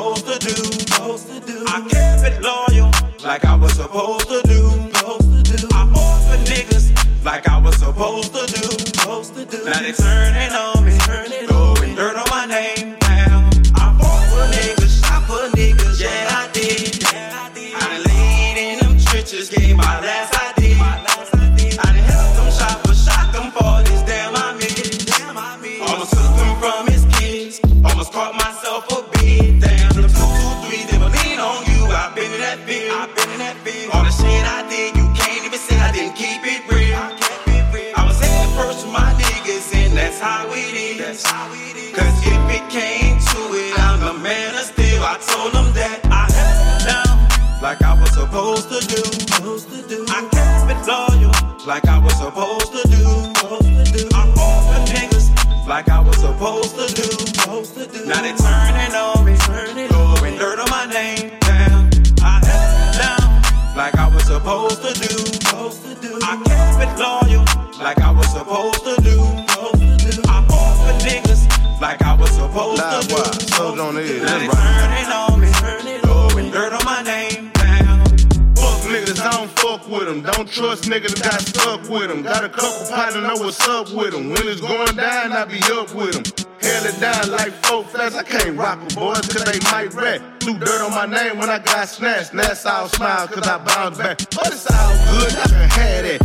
supposed to do. I kept it loyal like I was supposed to do. I fought the niggas like I was supposed to do. Now they turning on me, throwing dirt on even say I didn't keep it real. I was head first with my niggas, and that's how it is. Cause if it came to it, I'm the man of steel. I told them that I held it down like I was supposed to do. I kept it loyal like I was supposed to do. I fought the niggas like I was supposed to do. Now they turning on supposed to do. I fought the niggas like I was supposed Nah, to do. why? The edge, Now they that's right. turning on me, throwing dirt on my name down. Fuck niggas, I don't fuck with them. Don't trust niggas that got stuck with them. Got a couple partners, know what's up with them. When it's going down, I be up with them. Held it down like four flats, I can't rock with boys cause they might rat. Threw dirt on my name when I got snatched. That's all smile cause I bounced back. But it's all good, I can have that.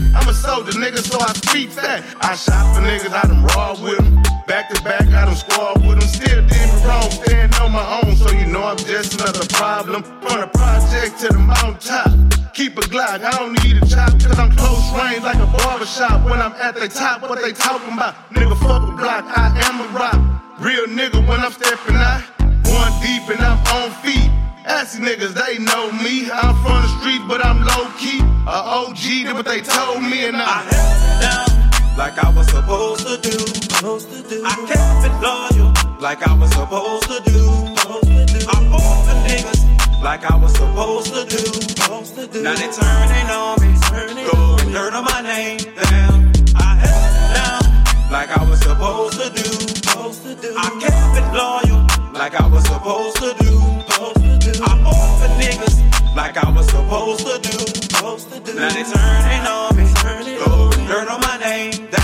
Soldier nigga, so I speak that. I shot for niggas, I done raw with them. Back to back, I done squad with them. Still did me wrong, staying on my own, so you know I'm just another problem. From the project to the mountaintop. Keep a Glock, I don't need a chop, cause I'm close range like a barbershop. When I'm at the top, what they talking about? Nigga, fuck a block, I am a rock. Real nigga when I'm stepping out. One deep and I'm on feet. Assy niggas, they know me. I'm from the street, but I'm. A OG, did what they told me, and I held it down like I was supposed to do. I kept it loyal like I was supposed to do. I fought the niggas like I was supposed to do. Now they turning on me, like I was supposed to do. Now they turning on me, throwing dirt on my name.